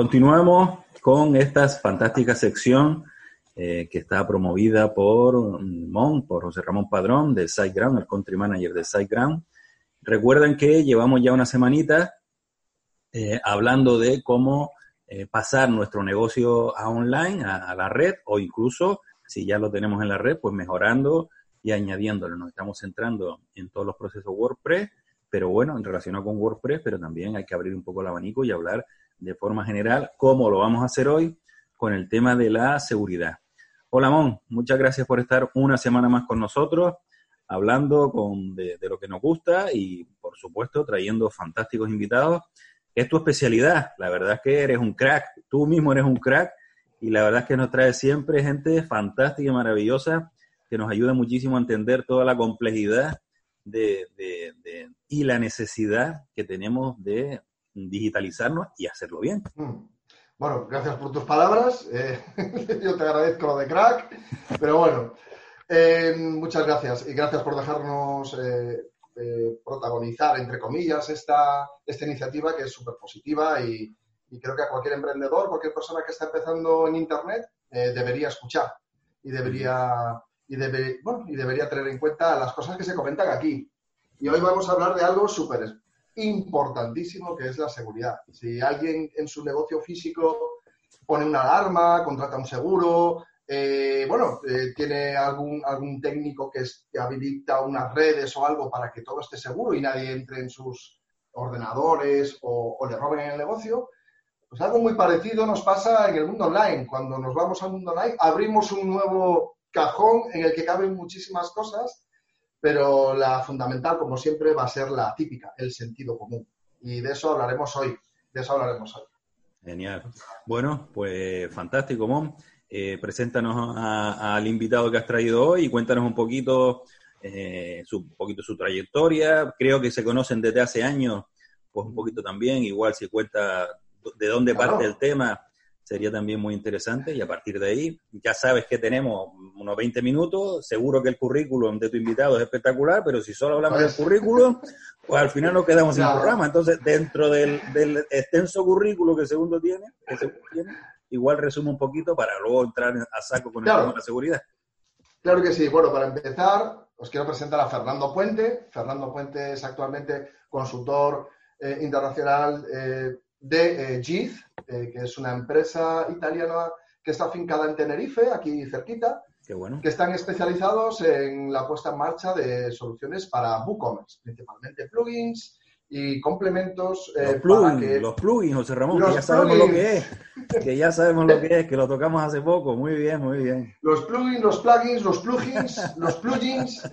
continuamos con esta fantástica sección eh, que está promovida por Mon, por José Ramón Padrón de SiteGround, el country manager de SiteGround. Recuerden que llevamos ya una semanita eh, hablando de cómo eh, pasar nuestro negocio a online, a, la red, o incluso, si ya lo tenemos en la red, pues mejorando y añadiéndolo. Nos estamos centrando en todos los procesos WordPress, pero bueno, en relación con WordPress, pero también hay que abrir un poco el abanico y hablar de forma general cómo lo vamos a hacer hoy con el tema de la seguridad. Hola Mon, muchas gracias por estar una semana más con nosotros, hablando con, de, de lo que nos gusta y por supuesto trayendo fantásticos invitados es tu especialidad. La verdad es que eres un crack, tú mismo eres un crack y la verdad es que nos trae siempre gente fantástica y maravillosa que nos ayuda muchísimo a entender toda la complejidad de, y la necesidad que tenemos de digitalizarnos y hacerlo bien. Mm. Bueno, gracias por tus palabras. Eh, yo te agradezco lo de crack, pero bueno, eh, muchas gracias y gracias por dejarnos eh, protagonizar, entre comillas, esta, esta iniciativa que es súper positiva y, creo que a cualquier emprendedor, cualquier persona que está empezando en Internet, debería escuchar y debería, y, debe, bueno, y debería tener en cuenta las cosas que se comentan aquí. Y hoy vamos a hablar de algo súper importantísimo que es la seguridad. Si alguien en su negocio físico pone una alarma, contrata un seguro, eh, bueno, eh, tiene algún, algún técnico que, habilita unas redes o algo para que todo esté seguro y nadie entre en sus ordenadores o, le roben en el negocio. Pues algo muy parecido nos pasa en el mundo online. Cuando nos vamos al mundo online, abrimos un nuevo cajón en el que caben muchísimas cosas, pero la fundamental, como siempre, va a ser la típica, el sentido común. Y de eso hablaremos hoy. De eso hablaremos hoy. Genial. Bueno, pues fantástico, Mon. Eh, preséntanos al invitado que has traído hoy y cuéntanos un poquito, eh, su, un poquito su trayectoria. Creo que se conocen desde hace años, pues un poquito también, igual si cuenta de dónde parte el tema, sería también muy interesante y a partir de ahí ya sabes que tenemos unos 20 minutos, seguro que el currículum de tu invitado es espectacular, pero si solo hablamos del currículum, pues al final nos quedamos sin programa. Entonces, dentro del, extenso currículo que segundo tiene, que segundo tiene igual resume un poquito para luego entrar a saco con el tema de la seguridad. Claro que sí. Bueno, para empezar, os quiero presentar a Fernando Puente. Fernando Puente es actualmente consultor eh, internacional eh, de eh, GIF, que es una empresa italiana que está afincada en Tenerife, aquí cerquita. Qué bueno. Que están especializados en la puesta en marcha de soluciones para WooCommerce, principalmente plugins, y complementos. Eh, los, plugins, los plugins, José Ramón, que ya sabemos lo que es. Que ya sabemos lo que es, que lo tocamos hace poco. Muy bien, muy bien. Los plugins, los plugins, los plugins, los plugins.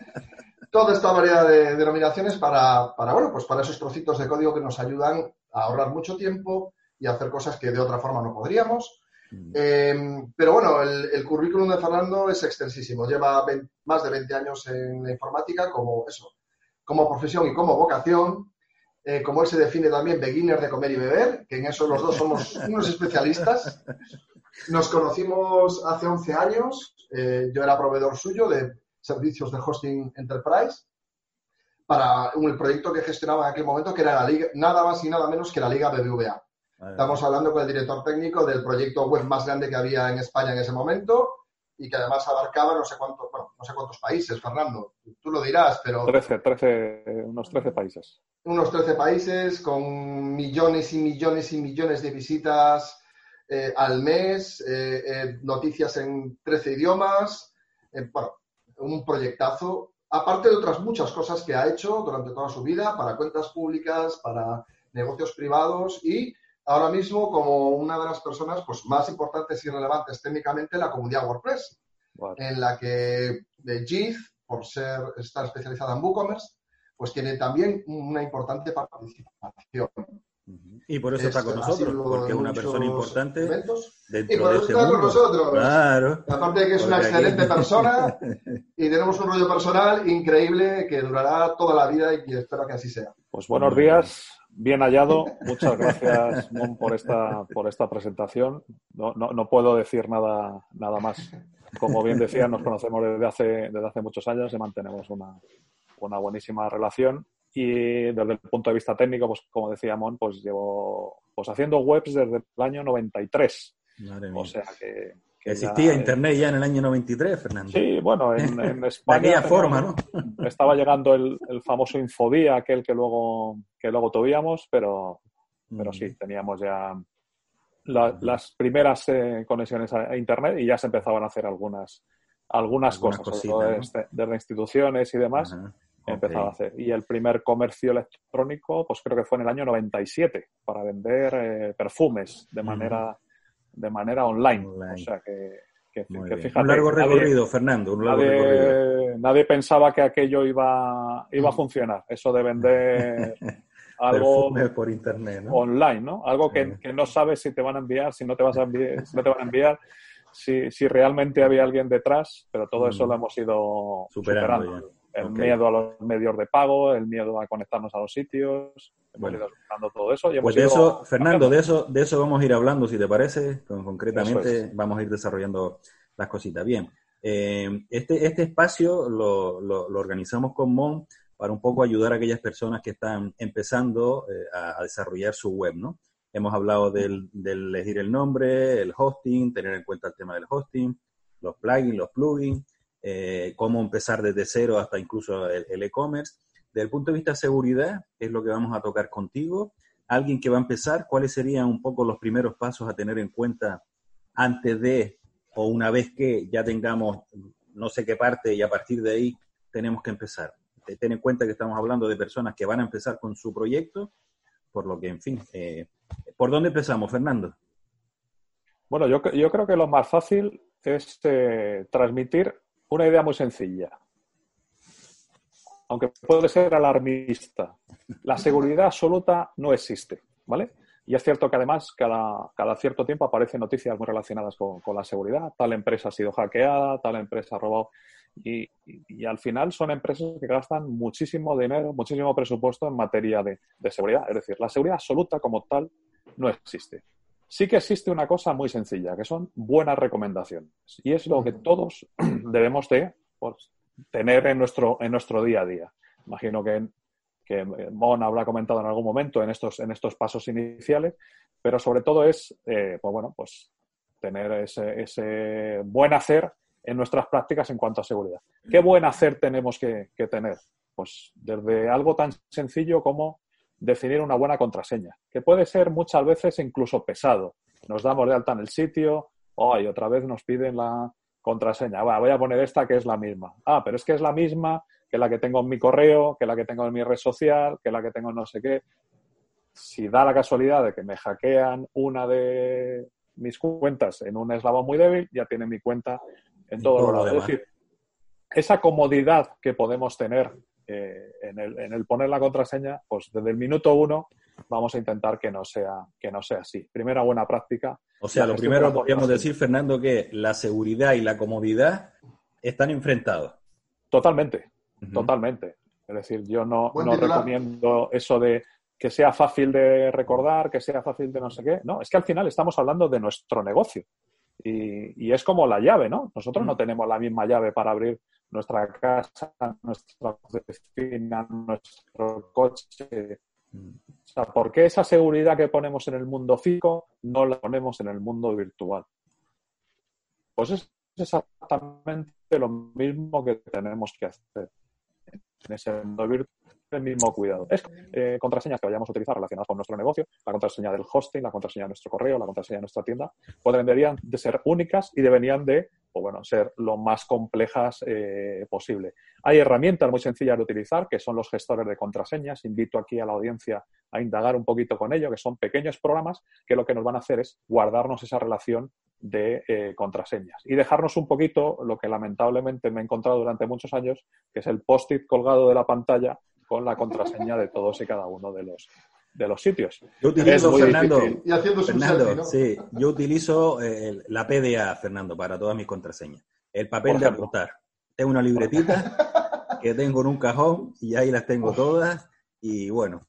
Toda esta variedad de denominaciones para, para, bueno, pues para esos trocitos de código que nos ayudan a ahorrar mucho tiempo y a hacer cosas que de otra forma no podríamos. Mm. Em, pero bueno, el, el, currículum de Fernando es extensísimo. Lleva más de 20 años en la informática como eso, como profesión y como vocación. Eh, como él se define también, beginner de comer y beber, que en eso los dos somos unos especialistas. Nos conocimos hace 11 años, eh, yo era proveedor suyo de servicios de hosting enterprise para un proyecto que gestionaba en aquel momento, que era la liga, nada más y nada menos que la Liga BBVA. Estamos hablando con el director técnico del proyecto web más grande que había en España en ese momento y que además abarcaba no sé cuántos, bueno, no sé cuántos países, Fernando, tú lo dirás, pero... 13, 13, unos 13 países. Unos 13 países con millones y millones y millones de visitas eh, al mes, eh, eh, noticias en 13 idiomas, bueno, un proyectazo, aparte de otras muchas cosas que ha hecho durante toda su vida para cuentas públicas, para negocios privados y ahora mismo como una de las personas pues, más importantes y relevantes técnicamente en la comunidad WordPress, en la que JIT, por ser, estar especializada en WooCommerce, pues tiene también una importante participación. Y por eso está con nosotros, porque es una persona importante dentro y por eso este está con nosotros. Claro. Aparte de que es una excelente persona y tenemos un rollo personal increíble que durará toda la vida y espero que así sea. Pues buenos días. Bien hallado. Muchas gracias, Mon, por esta, por esta presentación. No, no, no, puedo decir nada, nada más. Como bien decía, nos conocemos desde hace, desde hace muchos años y mantenemos una, una buenísima relación. Y desde el punto de vista técnico, pues como decía Mon, pues llevo pues haciendo webs desde el año 93. O sea que... Existía Internet ya en el año 93, Fernando. Sí, bueno, en, España... De aquella forma, ¿no? estaba llegando el, famoso Infodía, aquel que luego, que luego tuvimos, pero, pero sí, teníamos ya las primeras eh, conexiones a, Internet y ya se empezaban a hacer algunas, algunas, cosas, desde, desde, instituciones y demás empezado a hacer. Y el primer comercio electrónico, pues creo que fue en el año 97, para vender eh, perfumes de manera, de manera online. O sea que, fíjate, Un largo recorrido, Fernando, un largo nadie, recorrido. Nadie pensaba que aquello iba, iba a funcionar, eso de vender algo por internet, online, ¿no? Algo que, que, no sabes si te van a enviar, si no te, vas a enviar, si no te van a enviar. Si, si realmente había alguien detrás, pero todo eso lo hemos ido superando el miedo a los medios de pago, el miedo a conectarnos a los sitios, hemos ido todo eso. pues de eso, Fernando, de eso, de eso vamos a ir hablando, si te parece, concretamente vamos a ir desarrollando las cositas. Bien, eh, este, este espacio lo, lo, organizamos con Mon para un poco ayudar a aquellas personas que están empezando eh, a, desarrollar su web, ¿no? Hemos hablado del, del elegir el nombre, el hosting, tener en cuenta el tema del hosting, los plugins, los plugins, eh, cómo empezar desde cero hasta incluso el e-commerce. desde el punto de vista de seguridad, es lo que vamos a tocar contigo. Alguien que va a empezar, ¿cuáles serían un poco los primeros pasos a tener en cuenta antes de o una vez que ya tengamos no sé qué parte y a partir de ahí tenemos que empezar? Ten en cuenta que estamos hablando de personas que van a empezar con su proyecto, por lo que, en fin, eh, ¿por dónde empezamos, Fernando? Bueno, yo, yo creo que lo más fácil es eh, transmitir una idea muy sencilla, aunque puede ser alarmista. La seguridad absoluta no existe, ¿vale? Y es cierto que además cada, cierto tiempo aparecen noticias muy relacionadas con, la seguridad. Tal empresa ha sido hackeada, tal empresa ha robado. Y, al final son empresas que gastan muchísimo dinero, muchísimo presupuesto en materia de seguridad. Es decir, la seguridad absoluta como tal no existe. Sí que existe una cosa muy sencilla, que son buenas recomendaciones. Y es lo que todos debemos de pues, tener en nuestro, en nuestro día a día. Imagino que, que Mon habrá comentado en algún momento en estos, en estos pasos iniciales, pero sobre todo es, eh, pues bueno, pues tener ese, ese, buen hacer en nuestras prácticas en cuanto a seguridad. ¿Qué buen hacer tenemos que, que tener? Pues desde algo tan sencillo como definir una buena contraseña, que puede ser muchas veces incluso pesado. Nos damos de alta en el sitio, oh, y otra vez nos piden la contraseña. voy a poner esta que es la misma. Ah, pero es que es la misma que la que tengo en mi correo, que la que tengo en mi red social, que la que tengo en no sé qué. Si da la casualidad de que me hackean una de mis cuentas en un eslabón muy débil, ya tiene mi cuenta en todos los lados. Es decir, esa comodidad que podemos tener eh, en, el, poner la contraseña, pues desde el minuto uno vamos a intentar que no sea, que no sea así. Primera buena práctica. O sea, lo primero podríamos decir, Fernando, que la seguridad y la comodidad están enfrentados. Totalmente, totalmente. Es decir, yo no, no recomiendo eso de que sea fácil de recordar, que sea fácil de no sé qué. No, es que al final estamos hablando de nuestro negocio. Y, es como la llave, ¿no? Nosotros no tenemos la misma llave para abrir nuestra casa, nuestra oficina, nuestro coche. O sea, ¿por qué esa seguridad que ponemos en el mundo físico no la ponemos en el mundo virtual? Pues es exactamente lo mismo que tenemos que hacer en ese mundo virtual el mismo cuidado. Es eh, contraseñas que vayamos a utilizar relacionadas con nuestro negocio, la contraseña del hosting, la contraseña de nuestro correo, la contraseña de nuestra tienda, pues deberían de ser únicas y deberían de pues bueno, ser lo más complejas eh, posible. Hay herramientas muy sencillas de utilizar, que son los gestores de contraseñas. Invito aquí a la audiencia a indagar un poquito con ello, que son pequeños programas que lo que nos van a hacer es guardarnos esa relación de eh, contraseñas y dejarnos un poquito lo que lamentablemente me he encontrado durante muchos años, que es el post-it colgado de la pantalla con la contraseña de todos y cada uno de los, de los sitios. Yo utilizo, Fernando, sí, yo utilizo eh, la PDA, Fernando, para todas mis contraseñas. El papel de apuntar. Tengo una libretita que tengo en un cajón y ahí las tengo todas y bueno.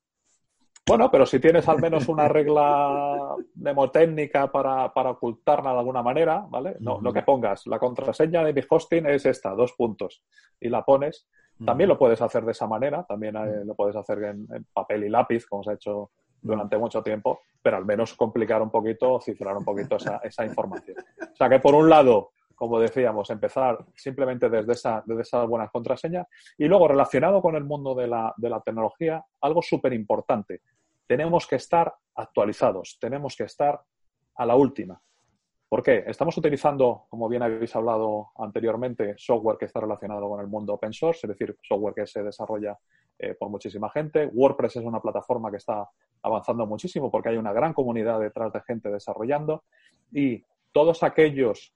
Bueno, pero si tienes al menos una regla mnemotécnica para, para ocultarla de alguna manera, ¿vale? No, lo que pongas, la contraseña de mi hosting es esta, dos puntos, y la pones, también lo puedes hacer de esa manera, también eh, lo puedes hacer en, papel y lápiz, como se ha hecho durante mucho tiempo, pero al menos complicar un poquito, cifrar un poquito esa, esa información. O sea que por un lado, como decíamos, empezar simplemente desde, esa, desde esas buenas contraseñas y luego relacionado con el mundo de la, de la tecnología, algo súper importante. Tenemos que estar actualizados, tenemos que estar a la última. ¿Por qué? Estamos utilizando, como bien habéis hablado anteriormente, software que está relacionado con el mundo open source, es decir, software que se desarrolla eh, por muchísima gente. WordPress es una plataforma que está avanzando muchísimo porque hay una gran comunidad detrás de gente desarrollando y todos aquellos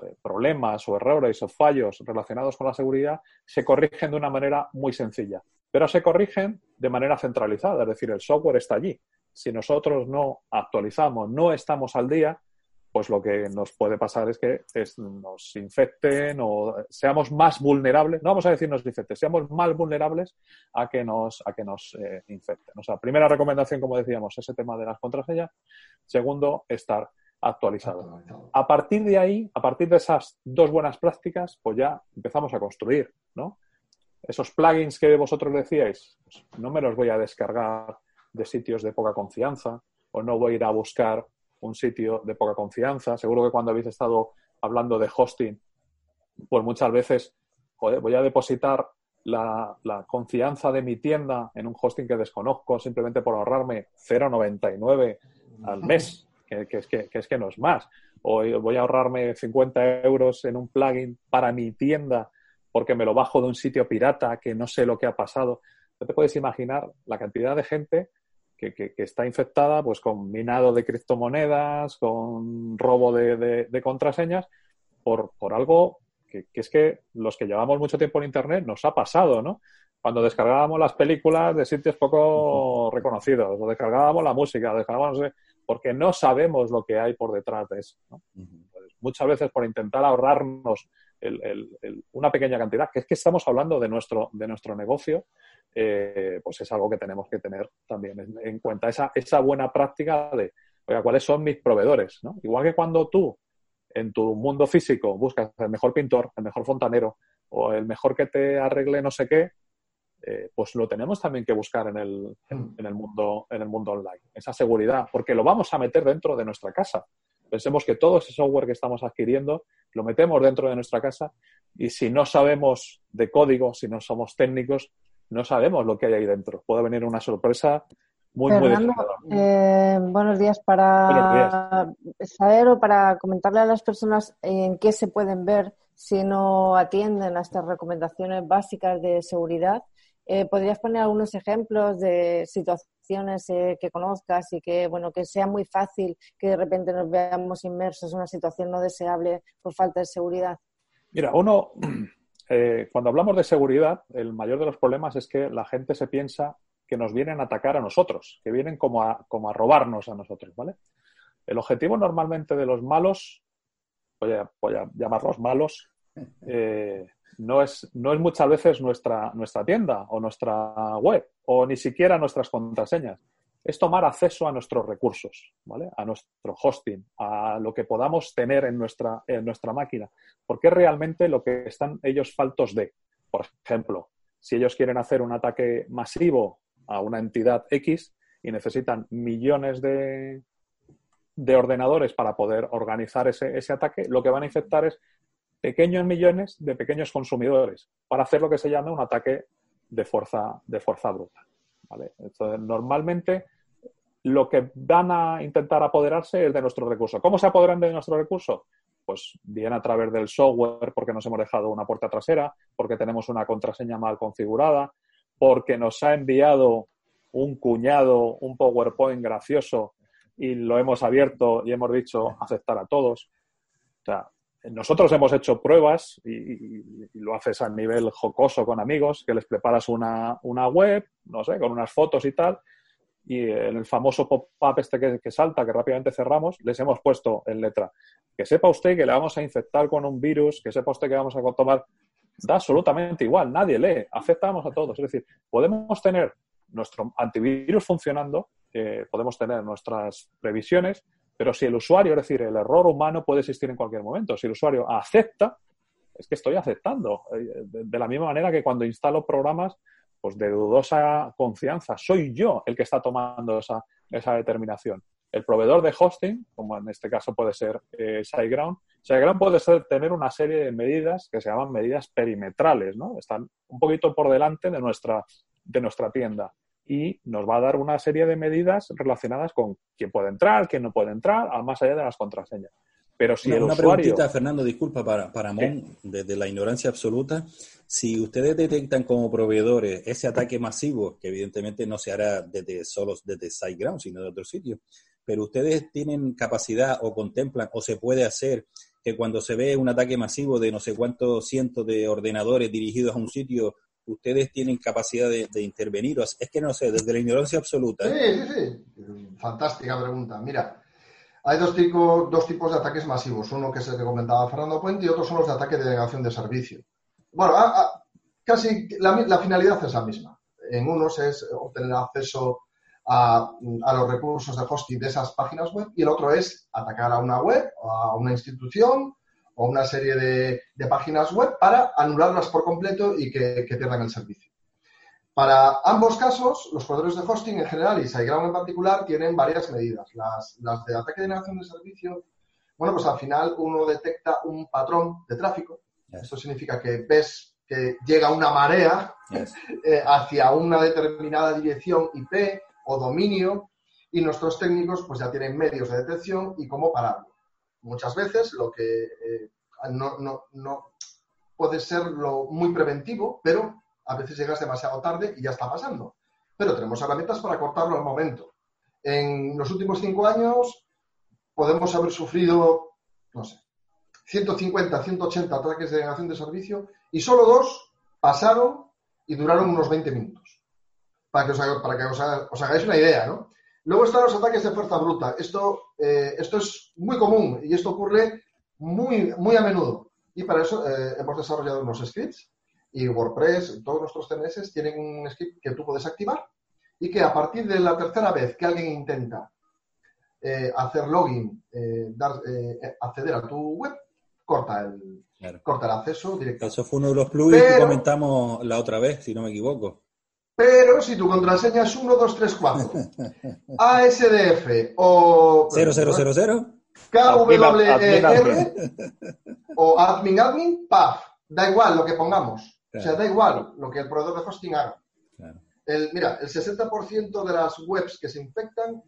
eh, problemas o errores o fallos relacionados con la seguridad se corrigen de una manera muy sencilla, pero se corrigen de manera centralizada, es decir, el software está allí. Si nosotros no actualizamos, no estamos al día, pues lo que nos puede pasar es que nos infecten o seamos más vulnerables, no vamos a decir nos infecten, seamos más vulnerables a que nos, a que nos eh, infecten. O sea, primera recomendación, como decíamos, ese tema de las contraseñas. Segundo, estar actualizado. A partir de ahí, a partir de esas dos buenas prácticas, pues ya empezamos a construir, ¿no? Esos plugins que vosotros decíais, pues no me los voy a descargar de sitios de poca confianza o no voy a ir a buscar un sitio de poca confianza. Seguro que cuando habéis estado hablando de hosting, pues muchas veces voy a depositar la, confianza de mi tienda en un hosting que desconozco simplemente por ahorrarme 0,99 al mes, que, es que, es que no es más. O voy a ahorrarme 50 euros en un plugin para mi tienda porque me lo bajo de un sitio pirata que no sé lo que ha pasado. No te puedes imaginar la cantidad de gente que, está infectada pues con minado de criptomonedas, con robo de, contraseñas, por, por algo que, es que los que llevamos mucho tiempo en Internet nos ha pasado, ¿no? Cuando descargábamos las películas de sitios poco reconocidos, o descargábamos la música, descargábamos, porque no sabemos lo que hay por detrás de eso. Pues muchas veces por intentar ahorrarnos una pequeña cantidad, que es que estamos hablando de nuestro, de nuestro negocio, eh, pues es algo que tenemos que tener también en, cuenta. Esa, esa buena práctica de, oiga, ¿cuáles son mis proveedores? ¿no? Igual que cuando tú en tu mundo físico buscas el mejor pintor, el mejor fontanero o el mejor que te arregle no sé qué, eh, pues lo tenemos también que buscar en el, en, el mundo, en el mundo online. Esa seguridad, porque lo vamos a meter dentro de nuestra casa. Pensemos que todo ese software que estamos adquiriendo lo metemos dentro de nuestra casa y si no sabemos de código, si no somos técnicos, no sabemos lo que hay ahí dentro. Puede venir una sorpresa muy, muy eh, buenos días. Para saber o para comentarle a las personas en qué se pueden ver si no atienden a estas recomendaciones básicas de seguridad. Eh, ¿Podrías poner algunos ejemplos de situaciones eh, que conozcas y que, bueno, que sea muy fácil que de repente nos veamos inmersos en una situación no deseable por falta de seguridad? Mira, uno, eh, cuando hablamos de seguridad, el mayor de los problemas es que la gente se piensa que nos vienen a atacar a nosotros, que vienen como a, como a robarnos a nosotros, ¿vale? El objetivo normalmente de los malos, voy a, voy a llamarlos malos, eh, no, es, no es muchas veces nuestra, nuestra tienda o nuestra web o ni siquiera nuestras contraseñas es tomar acceso a nuestros recursos, ¿vale? A nuestro hosting, a lo que podamos tener en nuestra, en nuestra máquina, porque es realmente lo que están ellos faltos de. Por ejemplo, si ellos quieren hacer un ataque masivo a una entidad X y necesitan millones de, de ordenadores para poder organizar ese, ese ataque, lo que van a infectar es pequeños millones de pequeños consumidores para hacer lo que se llama un ataque de fuerza, de fuerza bruta. Entonces, normalmente lo que van a intentar apoderarse es de nuestro recurso. ¿Cómo se apoderan de nuestro recurso? Pues bien a través del software, porque nos hemos dejado una puerta trasera, porque tenemos una contraseña mal configurada, porque nos ha enviado un cuñado, un PowerPoint gracioso y lo hemos abierto y hemos dicho aceptar a todos. O sea, nosotros hemos hecho pruebas y, lo haces a nivel jocoso con amigos, que les preparas una, una web, no sé, con unas fotos y tal, y el famoso pop-up este que, salta, que rápidamente cerramos, les hemos puesto en letra que sepa usted que le vamos a infectar con un virus, que sepa usted que vamos a tomar, da absolutamente igual, nadie lee, aceptamos a todos. Es decir, podemos tener nuestro antivirus funcionando, eh, podemos tener nuestras previsiones, pero si el usuario, es decir, el error humano puede existir en cualquier momento, si el usuario acepta, es que estoy aceptando. Eh, de la misma manera que cuando instalo programas, pues de dudosa confianza. Soy yo el que está tomando esa, esa determinación. El proveedor de hosting, como en este caso puede ser eh, SiteGround, SiteGround puede tener una serie de medidas que se llaman medidas perimetrales, ¿no? Están un poquito por delante de nuestra, de nuestra tienda y nos va a dar una serie de medidas relacionadas con quién puede entrar, quién no puede entrar, más allá de las contraseñas. Pero si una, el una usuario... preguntita, Fernando, disculpa, para, para Mon, desde la ignorancia absoluta. Si ustedes detectan como proveedores ese ataque masivo, que evidentemente no se hará desde solo desde SiteGround, sino de otro sitio, pero ustedes tienen capacidad o contemplan o se puede hacer que cuando se ve un ataque masivo de no sé cuántos cientos de ordenadores dirigidos a un sitio, ustedes tienen capacidad de, de intervenir. Es que no sé, desde la ignorancia absoluta. Sí, sí, sí. Fantástica pregunta. Mira, hay dos, tipos, dos tipos de ataques masivos. Uno que es el que comentaba Fernando Puente y otros son los de ataque de denegación de servicio. Bueno, casi la, la, finalidad es la misma. En unos es obtener acceso a, los recursos de hosting de esas páginas web y el otro es atacar a una web, a una institución o una serie de, de páginas web para anularlas por completo y que, que pierdan el servicio. Para ambos casos, los proveedores de hosting en general y SiteGround en particular tienen varias medidas. Las, las, de ataque de negación de servicio, bueno, pues al final uno detecta un patrón de tráfico. Yes. Esto significa que ves que llega una marea yes. eh, hacia una determinada dirección IP o dominio y nuestros técnicos pues ya tienen medios de detección y cómo pararlo. Muchas veces lo que eh, no, no, no puede ser lo muy preventivo, pero a veces llegas demasiado tarde y ya está pasando. Pero tenemos herramientas para cortarlo al momento. En los últimos cinco años podemos haber sufrido, no sé, 150, 180 ataques de negación de servicio y solo dos pasaron y duraron unos 20 minutos. Para que os hagáis una idea, ¿no? Luego están los ataques de fuerza bruta. Esto, eh, esto es muy común y esto ocurre muy, muy a menudo. Y para eso eh, hemos desarrollado unos scripts y WordPress, todos nuestros CMS tienen un script que tú puedes activar y que a partir de la tercera vez que alguien intenta eh, hacer login, eh, dar, eh, acceder a tu web, corta el, claro. corta el acceso directo. Eso fue uno de los plugins pero, que comentamos la otra vez, si no me equivoco. Pero si tu contraseña es 1, 2, 3, 4, ASDF o... 0000, KWR o admin admin, PAF. Da igual lo que pongamos. Claro. O sea, da igual lo que el proveedor de hosting haga. Claro. El, mira, el 60% de las webs que se infectan,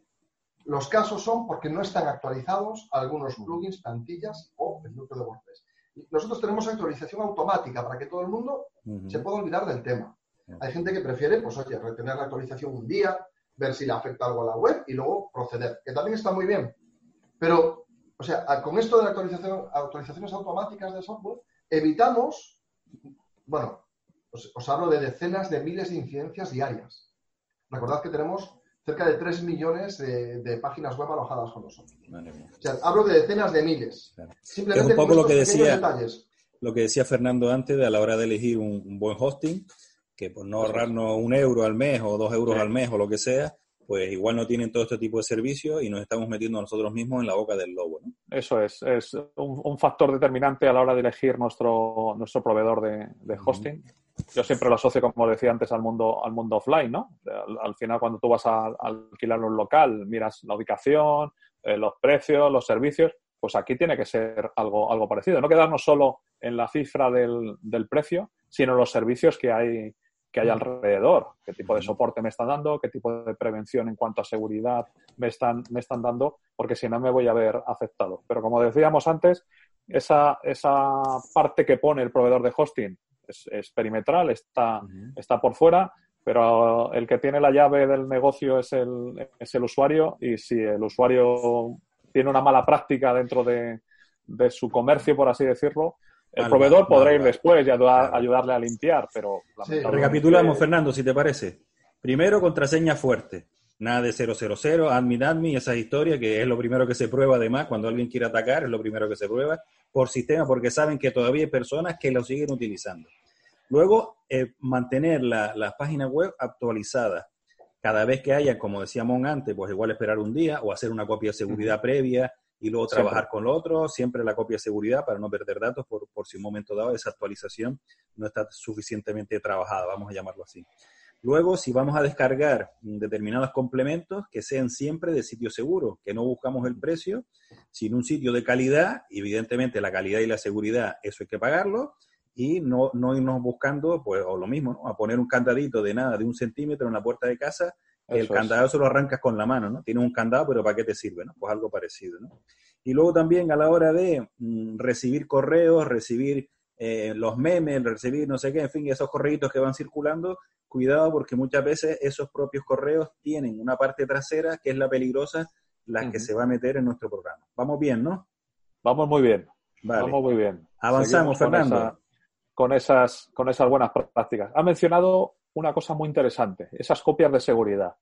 los casos son porque no están actualizados algunos plugins, plantillas o el núcleo de WordPress. Nosotros tenemos actualización automática para que todo el mundo uh -huh. se pueda olvidar del tema. Uh -huh. Hay gente que prefiere, pues oye, retener la actualización un día, ver si le afecta algo a la web y luego proceder, que también está muy bien. Pero, o sea, con esto de la actualización, actualizaciones automáticas de software, evitamos bueno, os, os, hablo de decenas de miles de incidencias diarias. Recordad que tenemos cerca de 3 millones de, de páginas web alojadas con nosotros. O sea, hablo de decenas de miles. Claro. Simplemente es un poco lo que decía detalles. lo que decía Fernando antes de a la hora de elegir un, un buen hosting, que por no ahorrarnos un euro al mes o dos euros sí. al mes o lo que sea, pues igual no tienen todo este tipo de servicios y nos estamos metiendo nosotros mismos en la boca del lobo. Eso es, es un, un, factor determinante a la hora de elegir nuestro, nuestro proveedor de, de hosting. Uh -huh. Yo siempre lo asocio, como decía antes, al mundo, al mundo offline, ¿no? Al, al final, cuando tú vas a, a, alquilar un local, miras la ubicación, eh, los precios, los servicios, pues aquí tiene que ser algo, algo parecido. No quedarnos solo en la cifra del, del precio, sino los servicios que hay, que hay alrededor, qué tipo de soporte me están dando, qué tipo de prevención en cuanto a seguridad me están, me están dando, porque si no me voy a ver afectado. Pero como decíamos antes, esa, esa parte que pone el proveedor de hosting es, es perimetral, está, uh -huh. está por fuera, pero el que tiene la llave del negocio es el, es el usuario y si el usuario tiene una mala práctica dentro de, de su comercio, por así decirlo, el vale, proveedor podrá vale, ir después y ayudar, ayudarle a limpiar, pero... Sí. Recapitulamos, Fernando, si te parece. Primero, contraseña fuerte. Nada de 000, admin, admin, esas historias, que es lo primero que se prueba además cuando alguien quiere atacar, es lo primero que se prueba por sistema, porque saben que todavía hay personas que lo siguen utilizando. Luego, eh, mantener la, las páginas web actualizadas. Cada vez que haya, como decíamos antes, pues igual esperar un día o hacer una copia de seguridad uh -huh. previa y luego trabajar siempre. con lo otro, siempre la copia de seguridad para no perder datos por, por si un momento dado esa actualización no está suficientemente trabajada, vamos a llamarlo así. Luego, si vamos a descargar determinados complementos, que sean siempre de sitio seguro, que no buscamos el precio, sino un sitio de calidad, evidentemente la calidad y la seguridad, eso hay que pagarlo, y no, no irnos buscando, pues, o lo mismo, a poner un candadito de nada, de un centímetro en la puerta de casa, el candado se lo arrancas con la mano, ¿no? Tienes un candado, pero ¿para qué te sirve, no? Pues algo parecido, ¿no? Y luego también a la hora de mm, recibir correos, recibir eh, los memes, recibir no sé qué, en fin, esos correitos que van circulando, cuidado porque muchas veces esos propios correos tienen una parte trasera que es la peligrosa, la que se va a meter en nuestro programa. Vamos bien, ¿no? Vamos muy bien. Vamos muy bien. Avanzamos, Fernando con esas, con esas buenas prácticas. Ha mencionado una cosa muy interesante, esas copias de seguridad.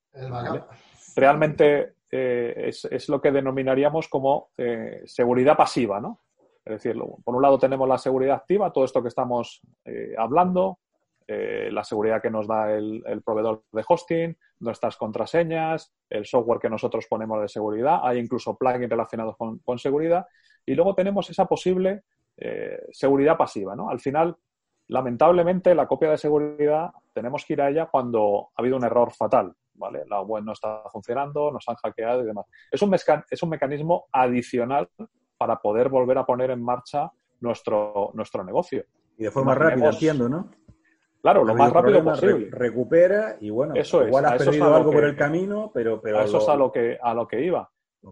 Realmente eh, es, lo que denominaríamos como eh, seguridad pasiva, ¿no? Es decir, por un lado tenemos la seguridad activa, todo esto que estamos eh, hablando, la seguridad que nos da el, proveedor de hosting, nuestras contraseñas, el software que nosotros ponemos de seguridad, hay incluso plugins relacionados con, con seguridad, y luego tenemos esa posible seguridad pasiva, ¿no? Al final, Lamentablemente, la copia de seguridad tenemos que ir a ella cuando ha habido un error fatal, ¿vale? La web no está funcionando, nos han hackeado y demás. Es un, es un mecanismo adicional para poder volver a poner en marcha nuestro, nuestro negocio. Y de forma rápida, entiendo, ¿no? Claro, lo más rápido posible. recupera y bueno, eso igual has perdido algo por el camino, pero... pero eso es a lo, que, a lo que iba.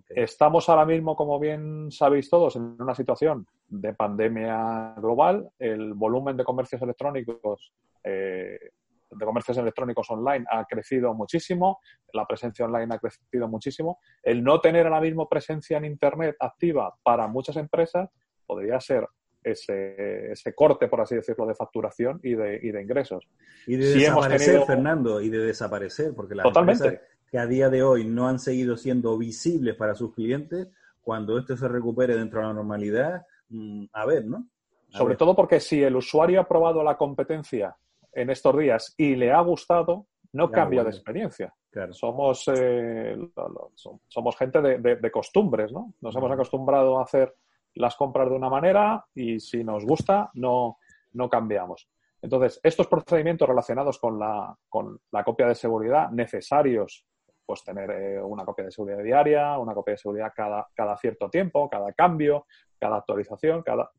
Estamos ahora mismo, como bien sabéis todos, en una situación de pandemia global. El volumen de comercios electrónicos, eh, de comercios electrónicos online ha crecido muchísimo, la presencia online ha crecido muchísimo. El no tener ahora mismo presencia en Internet activa para muchas empresas podría ser ese, ese, corte, por así decirlo, de facturación y de, y de ingresos. Y de desaparecer, Fernando, y de desaparecer, porque las Totalmente que a día de hoy no han seguido siendo visibles para sus clientes, cuando esto se recupere dentro de la normalidad, mm, a ver, ¿no? Sobre todo porque si el usuario ha probado la competencia en estos días y le ha gustado, no cambia de experiencia. Somos, eh, somos gente de, costumbres, ¿no? Nos hemos acostumbrado a hacer las compras de una manera y si nos gusta, no, no cambiamos. Entonces, estos procedimientos relacionados con la, con la copia de seguridad necesarios pues tener eh, una copia de seguridad diaria, una copia de seguridad cada, cada cierto tiempo, cada cambio, cada actualización, cada...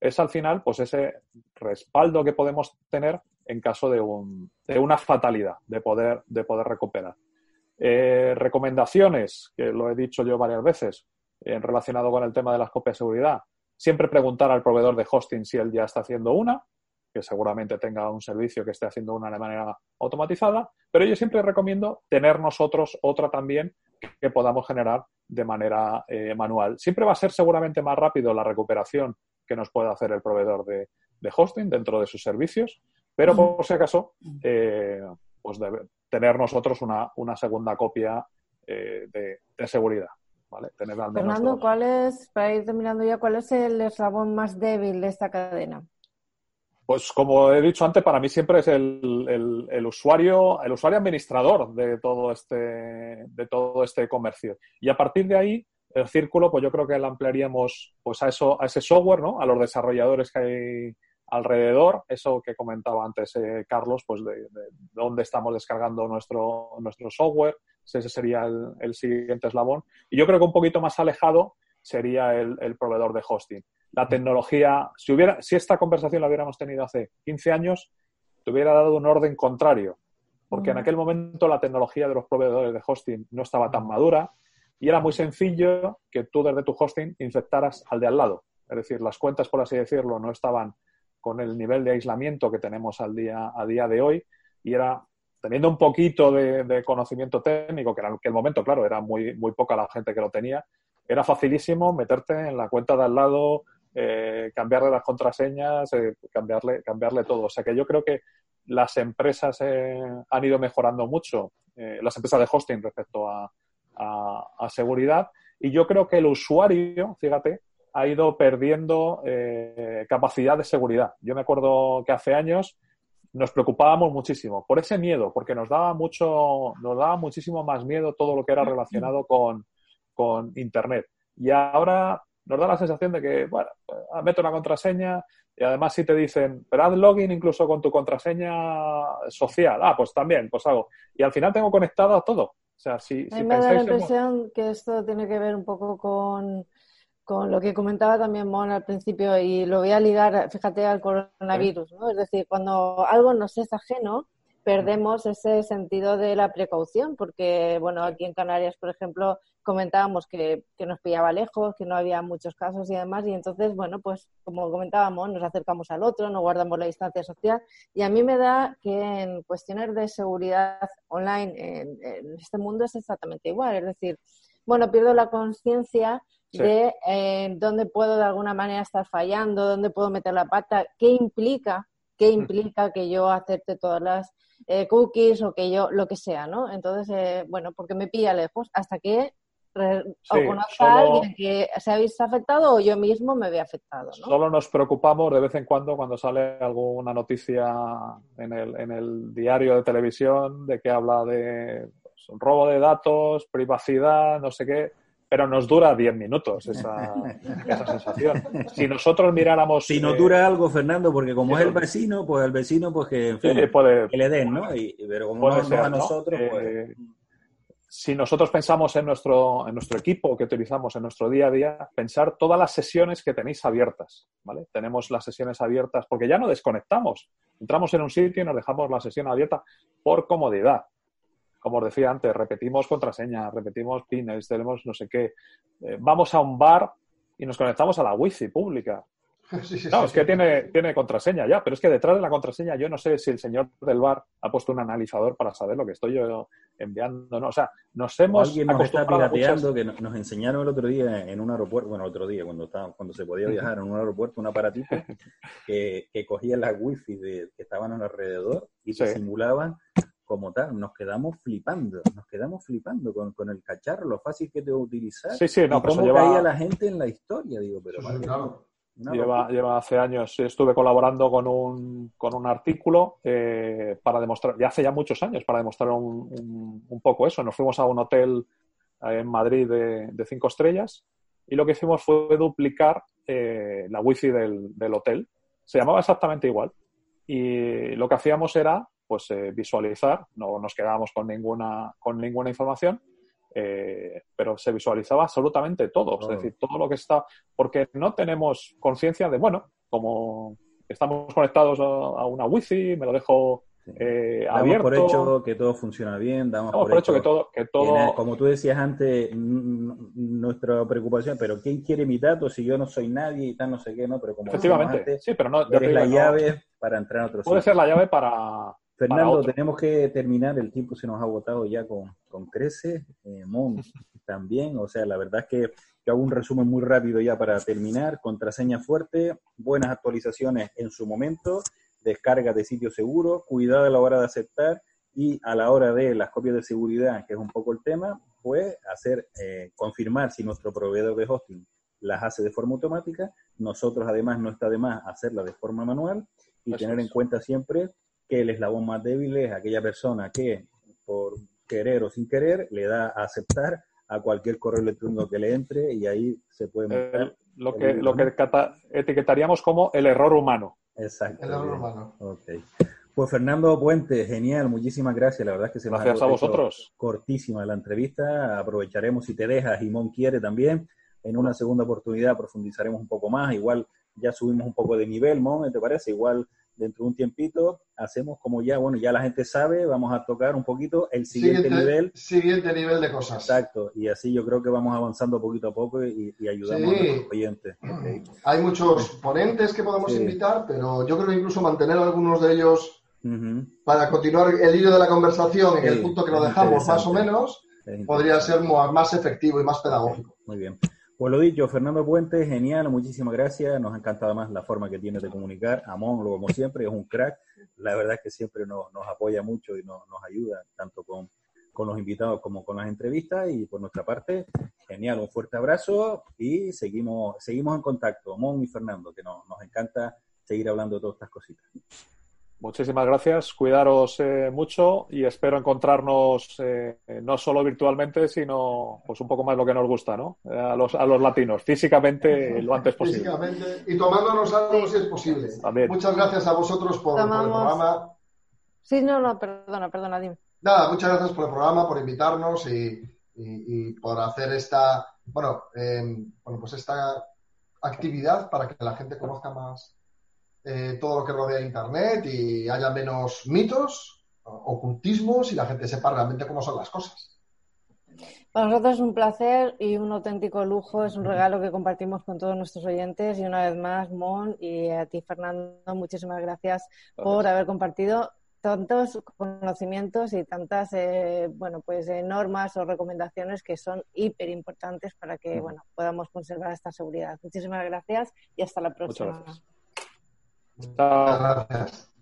Es al final, pues ese respaldo que podemos tener en caso de, un, de una fatalidad, de poder, de poder recuperar. Eh, recomendaciones, que lo he dicho yo varias veces, en relacionado con el tema de las copias de seguridad. Siempre preguntar al proveedor de hosting si él ya está haciendo una, que seguramente tenga un servicio que esté haciendo una de manera automatizada, pero yo siempre recomiendo tener nosotros otra también que podamos generar de manera eh, manual. Siempre va a ser seguramente más rápido la recuperación que nos puede hacer el proveedor de, hosting dentro de sus servicios, pero por si acaso, eh, pues debe tener nosotros una, segunda copia eh, de, seguridad. ¿vale? Tener Fernando, ¿cuál es, para ir terminando ya, cuál es el eslabón más débil de esta cadena? Pues como he dicho antes, para mí siempre es el, usuario, el usuario administrador de todo este, de todo este comercio. Y a partir de ahí, el círculo, pues yo creo que lo ampliaríamos pues a eso, a ese software, ¿no? A los desarrolladores que hay alrededor, eso que comentaba antes eh, Carlos, pues de, dónde estamos descargando nuestro, nuestro software, ese sería el, el, siguiente eslabón. Y yo creo que un poquito más alejado sería el proveedor de hosting la tecnología, si, hubiera, si esta conversación la hubiéramos tenido hace 15 años, te hubiera dado un orden contrario, porque en aquel momento la tecnología de los proveedores de hosting no estaba tan madura y era muy sencillo que tú desde tu hosting infectaras al de al lado. Es decir, las cuentas, por así decirlo, no estaban con el nivel de aislamiento que tenemos al día, a día de hoy y era teniendo un poquito de, conocimiento técnico, que en aquel momento, claro, era muy, muy poca la gente que lo tenía, era facilísimo meterte en la cuenta de al lado, eh, cambiarle las contraseñas, eh, cambiarle, cambiarle todo. O sea que yo creo que las empresas eh, han ido mejorando mucho, las empresas de hosting respecto a, seguridad, y yo creo que el usuario, fíjate, ha ido perdiendo capacidad de seguridad. Yo me acuerdo que hace años nos preocupábamos muchísimo por ese miedo, porque nos daba mucho, nos daba muchísimo más miedo todo lo que era relacionado con, con Internet. Y ahora nos da la sensación de que, bueno, pues, meto una contraseña y además si te dicen, pero haz login incluso con tu contraseña social. Ah, pues también, pues hago. Y al final tengo conectado a todo. O sea, si, a mí me da la impresión que esto tiene que ver un poco con, con lo que comentaba también Mon al principio y lo voy a ligar, fíjate, al coronavirus, ¿no? Es decir, cuando algo nos es ajeno, perdemos ese sentido de la precaución, porque, bueno, aquí en Canarias, por ejemplo, comentábamos que, que, nos pillaba lejos, que no había muchos casos y demás, y entonces, bueno, pues como comentábamos, nos acercamos al otro, no guardamos la distancia social, y a mí me da que en cuestiones de seguridad online en, este mundo es exactamente igual, es decir, bueno, pierdo la conciencia de eh, dónde puedo de alguna manera estar fallando, dónde puedo meter la pata, qué implica, qué implica que yo acepte todas las eh, cookies o que yo, lo que sea, ¿no? Entonces, eh, bueno, porque me pilla lejos hasta que o conozca a alguien que se ha visto afectado o yo mismo me vea afectado. ¿no? Solo nos preocupamos de vez en cuando cuando sale alguna noticia en el, en el diario de televisión de que habla de pues, robo de datos, privacidad, no sé qué pero nos dura 10 minutos esa, esa, sensación. Si nosotros miráramos... Si nos dura algo, Fernando, porque como es el vecino, pues el vecino, pues que, en fin, que le den, ¿no? Y, pero como no, a nosotros, pues... Eh, si nosotros pensamos en nuestro, en nuestro equipo que utilizamos en nuestro día a día, pensar todas las sesiones que tenéis abiertas, ¿vale? Tenemos las sesiones abiertas porque ya no desconectamos. Entramos en un sitio y nos dejamos la sesión abierta por comodidad como os decía antes, repetimos contraseñas, repetimos pines, tenemos no sé qué. Eh, vamos a un bar y nos conectamos a la wifi pública. no, es que tiene, tiene contraseña ya, pero es que detrás de la contraseña yo no sé si el señor del bar ha puesto un analizador para saber lo que estoy yo enviando. ¿no? O sea, nos hemos. alguien nos está pirateando que nos enseñaron el otro día en un aeropuerto, bueno, el otro día, cuando, estaba, cuando se podía viajar en un aeropuerto, un aparatito que, que cogía la wifi de, que estaban alrededor y se simulaban como tal, nos quedamos flipando, nos quedamos flipando con, con el cacharro, lo fácil que te va a utilizar. Sí, sí, no, y cómo lleva... caía la gente en la historia, digo, pero lleva, lleva hace años, estuve colaborando con un, con un artículo eh, para demostrar, ya hace ya muchos años, para demostrar un, un, poco eso. Nos fuimos a un hotel en Madrid de, de cinco estrellas y lo que hicimos fue duplicar eh, la wifi del, del hotel. Se llamaba exactamente igual. Y lo que hacíamos era pues eh, visualizar, no nos quedábamos con ninguna, con ninguna información, eh, pero se visualizaba absolutamente todo, es decir, todo lo que está, porque no tenemos conciencia de, bueno, como estamos conectados a, una wifi, me lo dejo eh, damos por hecho que todo funciona bien, damos, por, hecho, que todo, que todo... como tú decías antes, nuestra preocupación, pero ¿quién quiere mi dato si yo no soy nadie y tal, no sé qué, no? Pero como Efectivamente, sí, pero no... Eres la llave para entrar a otro Puede ser la llave para, Fernando, tenemos que terminar, el tiempo se nos ha agotado ya con, con Crece, eh, Mon también, o sea, la verdad es que, que, hago un resumen muy rápido ya para terminar, contraseña fuerte, buenas actualizaciones en su momento, descarga de sitio seguro, cuidado a la hora de aceptar y a la hora de las copias de seguridad, que es un poco el tema, pues hacer, eh, confirmar si nuestro proveedor de hosting las hace de forma automática, nosotros además no está de más hacerla de forma manual y tener en cuenta siempre que el eslabón más débil es aquella persona que, por querer o sin querer, le da a aceptar a cualquier correo electrónico que le entre y ahí se puede eh, lo que lo que etiquetaríamos como el error humano. Exacto. El error humano. Okay. Pues Fernando Puente, genial, muchísimas gracias. La verdad es que se gracias a vosotros. Cortísima la entrevista. Aprovecharemos si te dejas, Mon quiere también. En una segunda oportunidad profundizaremos un poco más. Igual ya subimos un poco de nivel, Mon, ¿te parece? Igual dentro de un tiempito hacemos como ya, bueno, ya la gente sabe, vamos a tocar un poquito el siguiente, nivel. Siguiente nivel de cosas. Exacto, y así yo creo que vamos avanzando poquito a poco y, ayudamos a los oyentes. Hay muchos ponentes que podemos invitar, pero yo creo que incluso mantener algunos de ellos para continuar el hilo de la conversación en el punto que lo dejamos más o menos, podría ser más efectivo y más pedagógico. Muy bien. Pues lo dicho, Fernando Puente, genial, muchísimas gracias. Nos ha encantado más la forma que tienes de comunicar. Amón, como siempre, es un crack. La verdad es que siempre nos, apoya mucho y nos, ayuda, tanto con, los invitados como con las entrevistas. Y por nuestra parte, genial, un fuerte abrazo y seguimos, seguimos en contacto, Amón y Fernando, que nos, nos encanta seguir hablando de todas estas cositas. Muchísimas gracias, cuidaros eh, mucho y espero encontrarnos eh, no solo virtualmente, sino pues un poco más lo que nos gusta, ¿no? A los, a los latinos, físicamente lo antes posible. Físicamente y tomándonos algo si es posible. Muchas gracias a vosotros por, el programa. Sí, no, no, perdona, perdona, dime. Nada, muchas gracias por el programa, por invitarnos y, por hacer esta, bueno, em, bueno, pues esta actividad para que la gente conozca más eh, todo lo que rodea Internet y haya menos mitos, ocultismos y la gente sepa realmente cómo son las cosas. Para nosotros es un placer y un auténtico lujo, es un regalo que compartimos con todos nuestros oyentes y una vez más, Mon y a ti, Fernando, muchísimas gracias, por haber compartido tantos conocimientos y tantas eh, bueno pues eh, normas o recomendaciones que son hiper importantes para que bueno podamos conservar esta seguridad. Muchísimas gracias y hasta la próxima. Muchas gracias.